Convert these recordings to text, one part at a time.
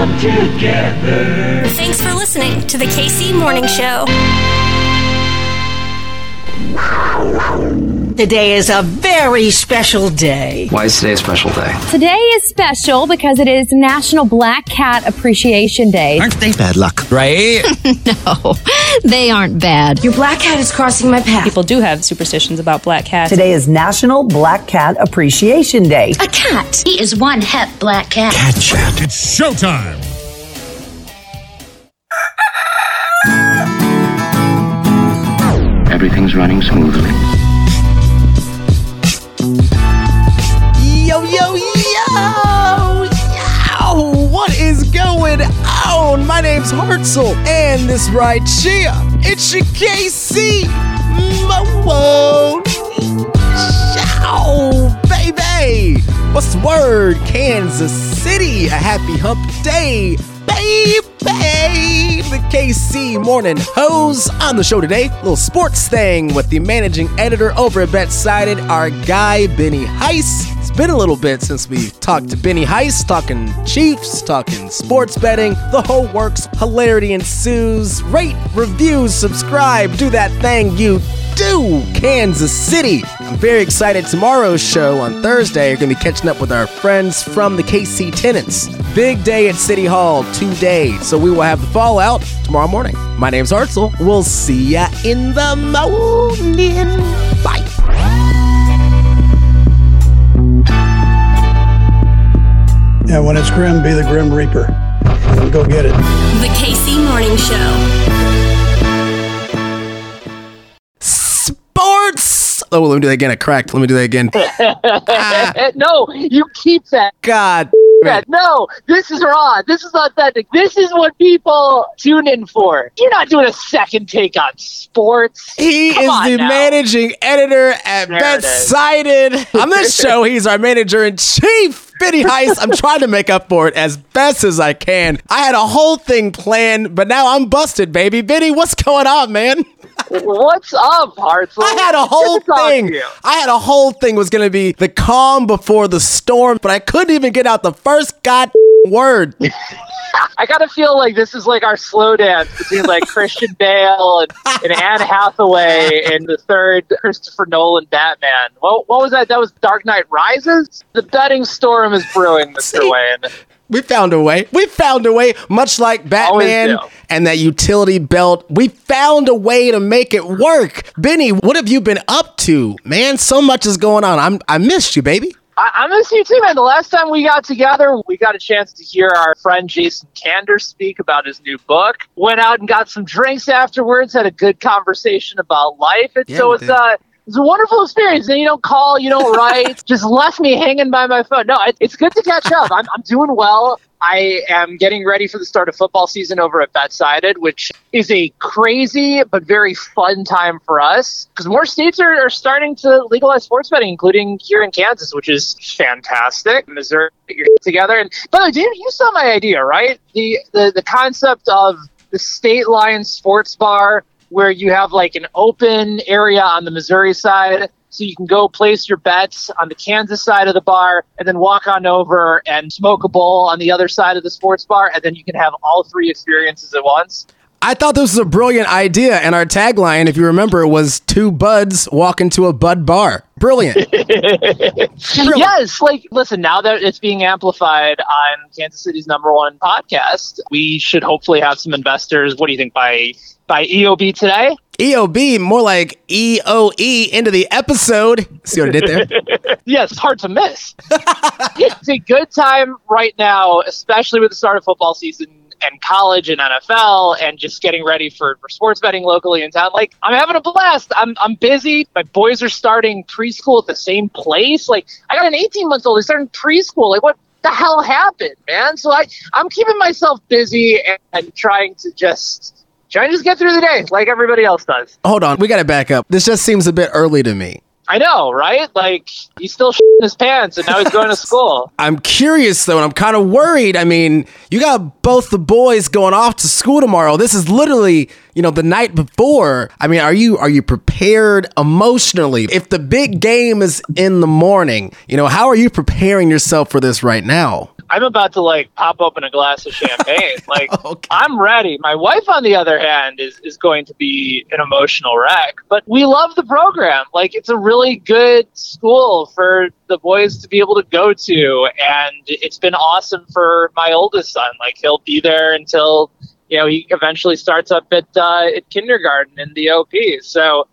come together. Thanks for listening to the KC Morning Show. Today is a very special day. Why is today a special day? Today is special because it is National Black Cat Appreciation Day. Aren't they bad luck? Right? no, they aren't bad. Your black cat is crossing my path. People do have superstitions about black cats. Today is National Black Cat Appreciation Day. A cat. He is one hep black cat. Cat chat. It's showtime. Everything's running smoothly. Yo, yo, yo! Yo! What is going on? My name's Hartzell, and this right here, it's your KC Mo. Show, baby! What's the word? Kansas City, a happy hump day, baby! The KC Morning Hose on the show today. Little sports thing with the managing editor over at BetSided, our guy Benny Heiss. It's been a little bit since we talked to Benny Heiss, talking Chiefs, talking sports betting, the whole works. Hilarity ensues. Rate, review, subscribe, do that thing you do, Kansas City. I'm very excited. Tomorrow's show on Thursday, you're going to be catching up with our friends from the KC Tenants. Big day at City Hall today, so we will have the fallout tomorrow morning. My name's Hartzell. We'll see ya in the morning. Bye. Yeah, when it's grim, be the grim reaper. And go get it. The KC Morning Show. Oh, let me do that again. I cracked. Let me do that again. ah. No, you keep that. God. Yeah, no, this is raw. This is authentic. This is what people tune in for. You're not doing a second take on sports. He Come is the now. managing editor at BetSided. On this show, he's our manager in chief. Benny Heist, I'm trying to make up for it as best as I can. I had a whole thing planned, but now I'm busted, baby. Benny, what's going on, man? What's up, Hartzell? I had a whole thing. I had a whole thing was going to be the calm before the storm, but I couldn't even get out the first god word. I gotta feel like this is like our slow dance between like Christian Bale and, and Anne Hathaway and the third Christopher Nolan Batman. What, what was that? That was Dark Knight Rises? The betting storm is brewing, Mr. Wayne. We found a way. We found a way, much like Batman and that utility belt. We found a way to make it work. Benny, what have you been up to? Man, so much is going on. I'm I missed you, baby. I, I miss you too, man. The last time we got together, we got a chance to hear our friend Jason Kander speak about his new book. Went out and got some drinks afterwards, had a good conversation about life. And Yeah, so we it's did. uh it's a wonderful experience. And you don't call, you don't write, just left me hanging by my phone. No, it, it's good to catch up. I'm, I'm doing well. I am getting ready for the start of football season over at BetSided, which is a crazy but very fun time for us because more states are, are starting to legalize sports betting, including here in Kansas, which is fantastic. Missouri, get your shit together. And by the way, David, you saw my idea, right? The the the concept of the state line sports bar where you have like an open area on the Missouri side. So you can go place your bets on the Kansas side of the bar and then walk on over and smoke a bowl on the other side of the sports bar. And then you can have all three experiences at once. I thought this was a brilliant idea, and our tagline, if you remember, was two buds walk into a bud bar. Brilliant. yes, like listen, now that it's being amplified on Kansas City's number one podcast, we should hopefully have some investors. What do you think by by EOB today? EOB, more like EOE into the episode. See what I did there? yes, hard to miss. it's a good time right now, especially with the start of football season and college and NFL and just getting ready for, for sports betting locally in town. Like I'm having a blast. I'm I'm busy. My boys are starting preschool at the same place. Like I got an 18 month old. He's starting preschool. Like what the hell happened, man? So I I'm keeping myself busy and, and trying to just trying to just get through the day like everybody else does. Hold on, we got to back up. This just seems a bit early to me. I know, right? Like he's still shitting his pants and now he's going to school. I'm curious though, and I'm kind of worried. I mean, you got both the boys going off to school tomorrow. This is literally, you know, the night before. I mean, are you are you prepared emotionally? If the big game is in the morning, you know, how are you preparing yourself for this right now? I'm about to like pop open a glass of champagne. like okay. I'm ready. My wife, on the other hand, is is going to be an emotional wreck. But we love the program. Like it's a really good school for the boys to be able to go to, and it's been awesome for my oldest son. Like he'll be there until you know he eventually starts up at uh, at kindergarten in the OP. So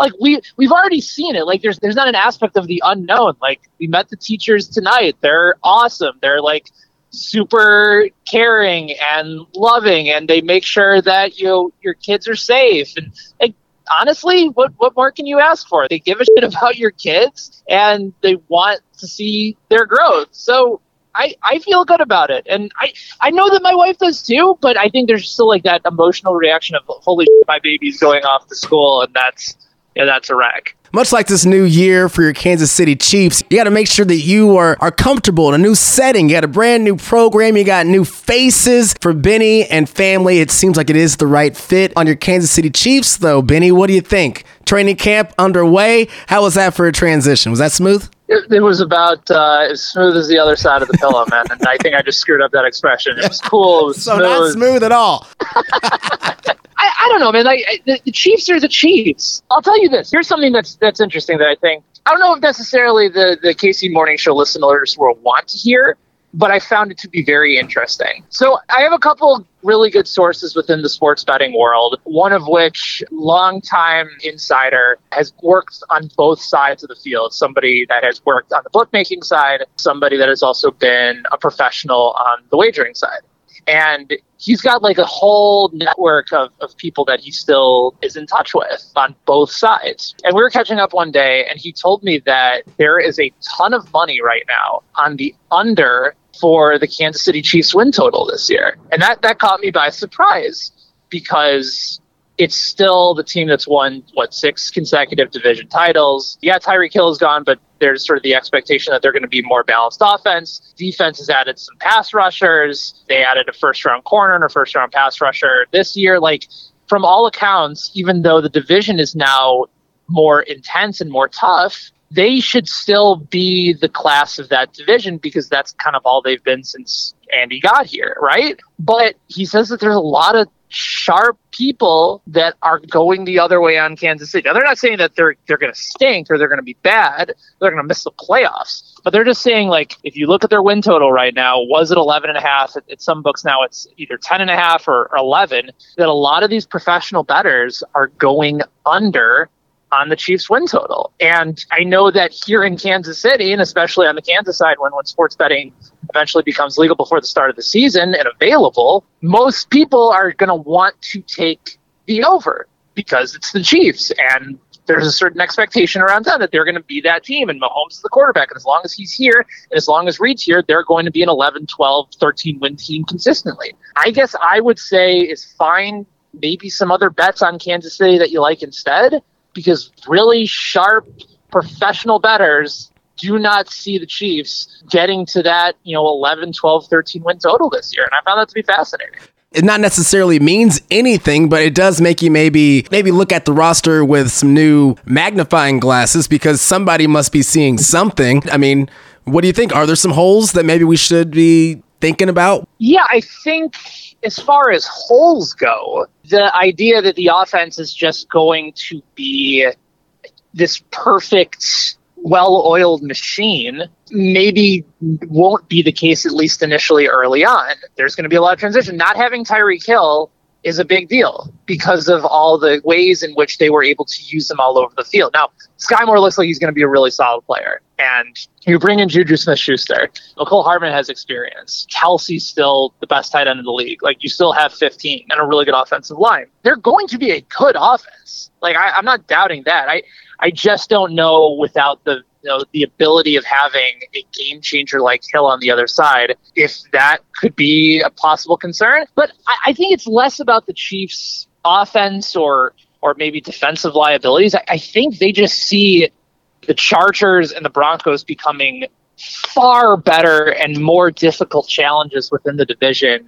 like we we've already seen it. Like there's there's not an aspect of the unknown. Like we met the teachers tonight. They're awesome. They're like super caring and loving and they make sure that you your kids are safe and like honestly what what more can you ask for they give a shit about your kids and they want to see their growth so I, I feel good about it. And I, I know that my wife does too, but I think there's still like that emotional reaction of holy shit, my baby's going off to school and that's yeah, that's a wreck. Much like this new year for your Kansas City Chiefs, you got to make sure that you are, are comfortable in a new setting. You got a brand new program, you got new faces for Benny and family. It seems like it is the right fit on your Kansas City Chiefs, though. Benny, what do you think? Training camp underway. How was that for a transition? Was that smooth? It, it was about uh, as smooth as the other side of the pillow, man. And I think I just screwed up that expression. It was cool. It was so smooth. not smooth at all. I, I don't know, man. Like the, the Chiefs are the Chiefs. I'll tell you this. Here's something that's that's interesting that I think I don't know if necessarily the the KC Morning Show listeners will want to hear, but I found it to be very interesting. So I have a couple really good sources within the sports betting world. One of which, longtime insider, has worked on both sides of the field. Somebody that has worked on the bookmaking side, somebody that has also been a professional on the wagering side and he's got like a whole network of, of people that he still is in touch with on both sides. And we were catching up one day, and he told me that there is a ton of money right now on the under for the Kansas City Chiefs win total this year. And that, that caught me by surprise because it's still the team that's won what six consecutive division titles. Yeah, Tyreek Hill is gone, but there's sort of the expectation that they're going to be more balanced offense. Defense has added some pass rushers. They added a first round corner and a first round pass rusher this year. Like from all accounts, even though the division is now more intense and more tough, they should still be the class of that division because that's kind of all they've been since Andy got here, right? But he says that there's a lot of sharp people that are going the other way on Kansas City. Now they're not saying that they're they're going to stink or they're going to be bad. They're going to miss the playoffs. But they're just saying like if you look at their win total right now, was it 11 and a half? At, some books now it's either 10 and a half or 11 that a lot of these professional bettors are going under on the Chiefs win total. And I know that here in Kansas City, and especially on the Kansas side, when, when sports betting eventually becomes legal before the start of the season and available, most people are going to want to take the over because it's the Chiefs. And there's a certain expectation around them that they're going to be that team. And Mahomes is the quarterback. And as long as he's here, and as long as Reed's here, they're going to be an 11, 12, 13 win team consistently. I guess I would say is find maybe some other bets on Kansas City that you like instead because really sharp professional bettors do not see the Chiefs getting to that, you know, 11, 12, 13 win total this year. And I found that to be fascinating. It not necessarily means anything, but it does make you maybe maybe look at the roster with some new magnifying glasses because somebody must be seeing something. I mean, what do you think? Are there some holes that maybe we should be thinking about? Yeah, I think as far as holes go, the idea that the offense is just going to be this perfect, well oiled machine maybe won't be the case, at least initially early on. There's going to be a lot of transition. Not having Tyreek Hill is a big deal because of all the ways in which they were able to use him all over the field. Now, Skyy Moore looks like he's going to be a really solid player. And you bring in Juju Smith Schuster. Mecole Hardman has experience. Kelce's still the best tight end in the league. Like, you still have 15 and a really good offensive line. They're going to be a good offense. Like, I, I'm not doubting that. I, I just don't know without the you know the ability of having a game changer like Hill on the other side, if that could be a possible concern. But I, I think it's less about the Chiefs' offense or or maybe defensive liabilities. I, I think they just see the Chargers and the Broncos becoming far better and more difficult challenges within the division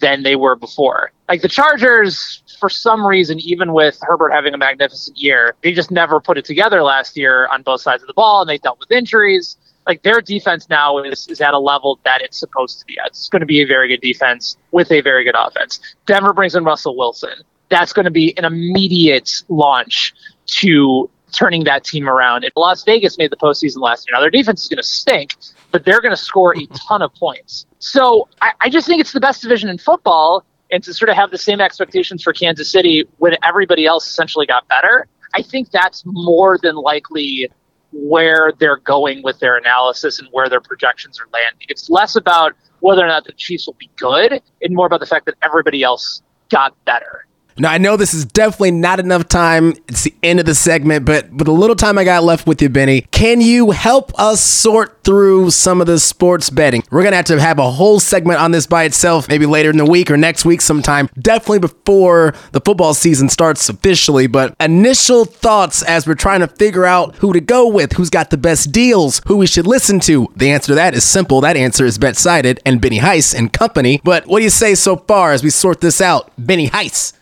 than they were before. Like the Chargers, for some reason, even with Herbert having a magnificent year, they just never put it together last year on both sides of the ball, and they dealt with injuries. like their defense now is, is at a level that it's supposed to be at. It's going to be a very good defense with a very good offense. Denver brings in Russell Wilson. That's going to be an immediate launch to turning that team around. And Las Vegas made the postseason last year. Now their defense is going to stink, but they're going to score a ton of points. So I, I just think it's the best division in football. And to sort of have the same expectations for Kansas City when everybody else essentially got better, I think that's more than likely where they're going with their analysis and where their projections are landing. It's less about whether or not the Chiefs will be good and more about the fact that everybody else got better. Now I know this is definitely not enough time. It's the end of the segment, but with the little time I got left with you, Benny, can you help us sort through some of the sports betting? We're gonna have to have a whole segment on this by itself, maybe later in the week or next week sometime. Definitely before the football season starts officially. But initial thoughts as we're trying to figure out who to go with, who's got the best deals, who we should listen to. The answer to that is simple. That answer is BetSided and Benny Heiss and company. But what do you say so far as we sort this out, Benny Heiss?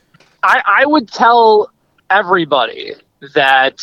I, I would tell everybody that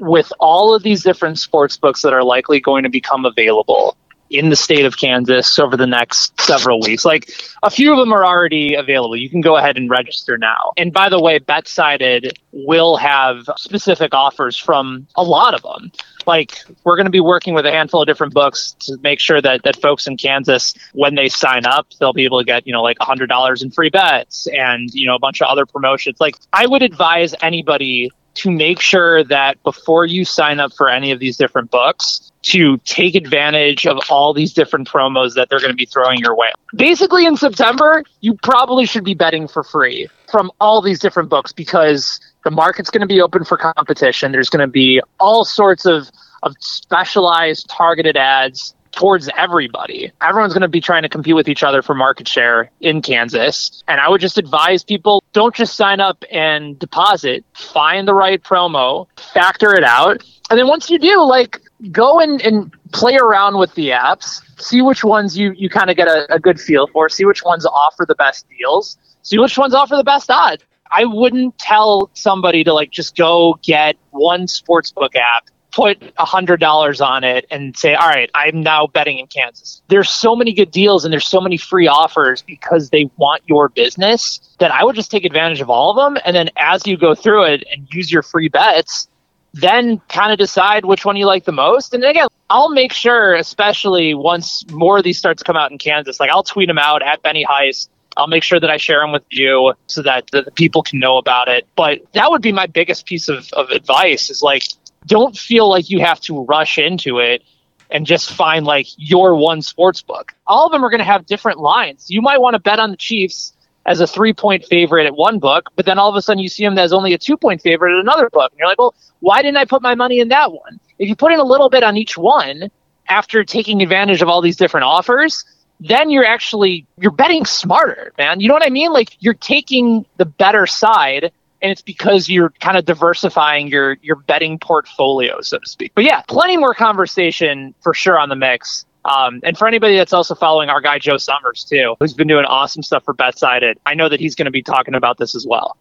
with all of these different sports books that are likely going to become available in the state of Kansas over the next several weeks. Like a few of them are already available. You can go ahead and register now. And by the way, BetSided will have specific offers from a lot of them. Like we're going to be working with a handful of different books to make sure that that folks in Kansas, when they sign up, they'll be able to get you know like hundred dollars in free bets and you know a bunch of other promotions. Like I would advise anybody to make sure that before you sign up for any of these different books, to take advantage of all these different promos that they're going to be throwing your way. Basically, in September, you probably should be betting for free from all these different books because the market's going to be open for competition. There's going to be all sorts of, of specialized targeted ads towards everybody. Everyone's going to be trying to compete with each other for market share in Kansas. And I would just advise people don't just sign up and deposit, find the right promo, factor it out. And then once you do, like, go and, and play around with the apps, see which ones you, you kind of get a, a good feel for, see which ones offer the best deals, see which ones offer the best odds. I wouldn't tell somebody to like just go get one sportsbook app put a hundred dollars on it and say, all right, I'm now betting in Kansas. There's so many good deals and there's so many free offers because they want your business that I would just take advantage of all of them. And then as you go through it and use your free bets, then kind of decide which one you like the most. And again, I'll make sure, especially once more of these starts to come out in Kansas, like I'll tweet them out at Benny Heist. I'll make sure that I share them with you so that the people can know about it. But that would be my biggest piece of, of advice is like, don't feel like you have to rush into it and just find like your one sports book. All of them are going to have different lines. You might want to bet on the Chiefs as a three point favorite at one book, but then all of a sudden you see them as only a two point favorite at another book. And you're like, well, why didn't I put my money in that one? If you put in a little bit on each one after taking advantage of all these different offers, then you're actually you're betting smarter, man. You know what I mean? Like you're taking the better side and it's because you're kind of diversifying your your betting portfolio, so to speak. But yeah, plenty more conversation for sure on the mix. Um, and for anybody that's also following our guy Joe Summers too, who's been doing awesome stuff for BetSided, I know that he's going to be talking about this as well.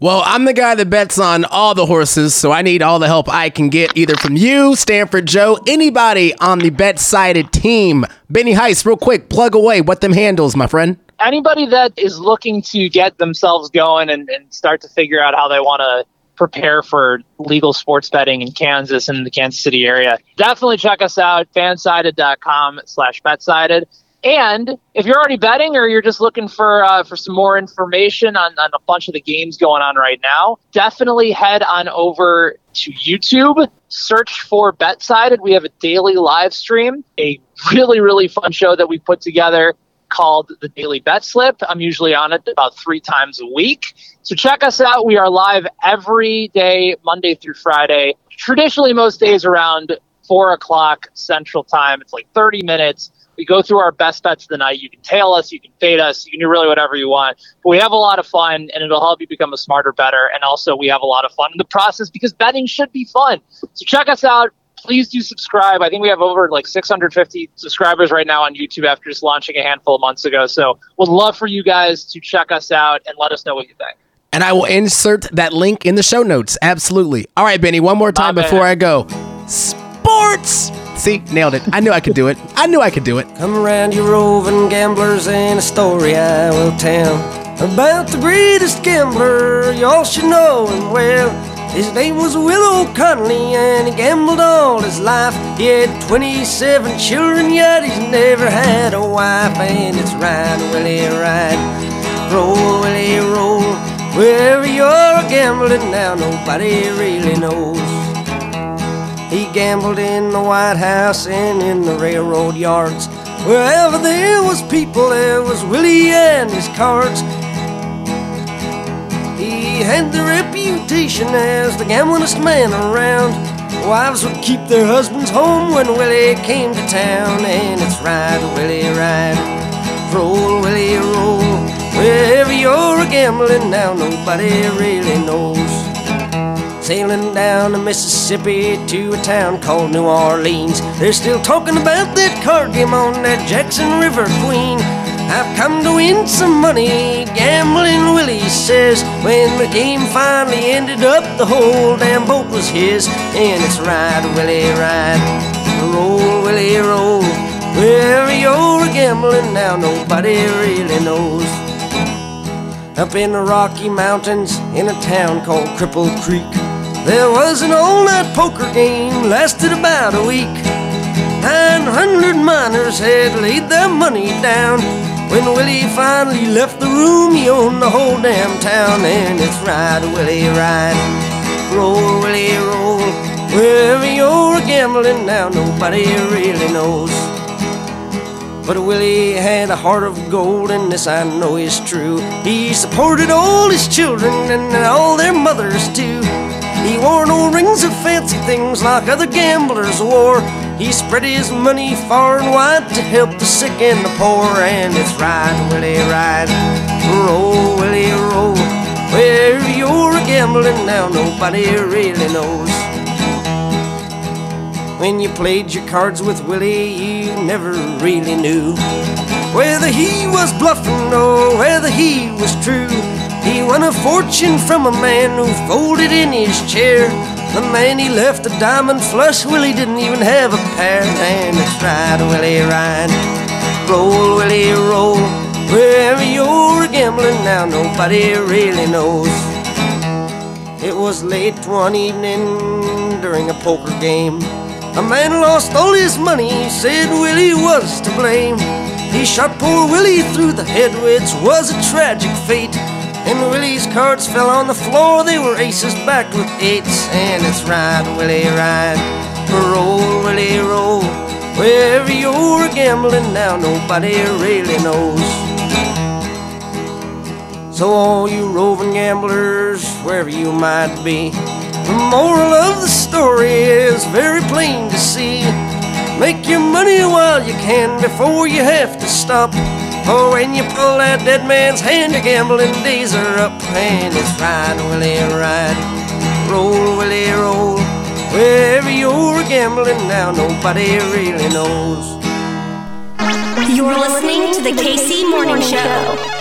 Well, I'm the guy that bets on all the horses, so I need all the help I can get, either from you, Stanford Joe, anybody on the BetSided team. Benny Heist, real quick, plug away. What them handles, my friend? Anybody that is looking to get themselves going and, and start to figure out how they want to prepare for legal sports betting in Kansas and the Kansas City area, definitely check us out, fansided.com slash betsided. And if you're already betting or you're just looking for uh, for some more information on, on a bunch of the games going on right now, definitely head on over to YouTube. Search for BetSided. We have a daily live stream, a really, really fun show that we put together called the Daily Bet Slip. I'm usually on it about three times a week. So check us out. We are live every day, Monday through Friday. Traditionally, most days around four o'clock Central Time. It's like 30 minutes. We go through our best bets of the night. You can tail us, you can fade us, you can do really whatever you want. But we have a lot of fun and it'll help you become a smarter better. And also, we have a lot of fun in the process because betting should be fun. So check us out please do subscribe. I think we have over like 650 subscribers right now on YouTube after just launching a handful of months ago. So would love for you guys to check us out and let us know what you think. And I will insert that link in the show notes. Absolutely. All right, Benny, one more time before I go. Sports See, nailed it. I knew I could do it. I knew I could do it. Come around, you roving gamblers, and a story I will tell about the greatest gambler. Y'all should know him well. His name was Will O'Connolly, and he gambled all his life. He had 27 children, yet he's never had a wife. And it's ride, Willie, ride. Roll, Willie, roll. Wherever you're gambling now, nobody really knows. He gambled in the White House and in the railroad yards. Wherever there was people, there was Willie and his cards. He had the reputation as the gamblingest man around. Wives would keep their husbands home when Willie came to town. And it's ride, Willie, ride. Roll, Willie, roll. Wherever you're a gambling now, nobody really knows. Sailing down the Mississippi to a town called New Orleans. They're still talking about that card game on that Jackson River Queen. I've come to win some money, gambling Willie says. When the game finally ended up, the whole damn boat was his. And it's ride, Willie, ride. Roll, Willie, roll. Wherever you're gambling now, nobody really knows. Up in the Rocky Mountains, in a town called Cripple Creek, there was an all-night poker game, lasted about a week. Nine hundred miners had laid their money down. When Willie finally left the room, he owned the whole damn town. And it's ride, Willie, ride. Roll, Willie, roll. Wherever you're gambling now, nobody really knows. But Willie had a heart of gold, and this I know is true. He supported all his children and all their mothers too. He wore no rings or fancy things like other gamblers wore. He spread his money far and wide to help the sick and the poor. And it's ride, Willie, ride. Roll, Willie, roll. Wherever you're gambling now, nobody really knows. When you played your cards with Willie, you never really knew whether he was bluffing or whether he was true. He won a fortune from a man who folded in his chair. The man he left a diamond flush, Willie didn't even have a pair. And it's ride, Willie, ride. Roll, Willie, roll. Wherever you're gambling now, nobody really knows. It was late one evening during a poker game. A man lost all his money, he said Willie was to blame. He shot poor Willie through the head, which was a tragic fate. And Willie's cards fell on the floor, they were aces backed with eights. And it's ride, Willie, ride. Roll, Willie, roll. Wherever you're gambling now, nobody really knows. So, all you roving gamblers, wherever you might be, the moral of the story is very plain to see. Make your money while you can before you have to stop. For when you pull that dead man's hand, your gambling days are up. And it's ride, Willie, ride. Roll, Willie, roll. Wherever you're gambling now, nobody really knows. You're listening to the KC Morning Show.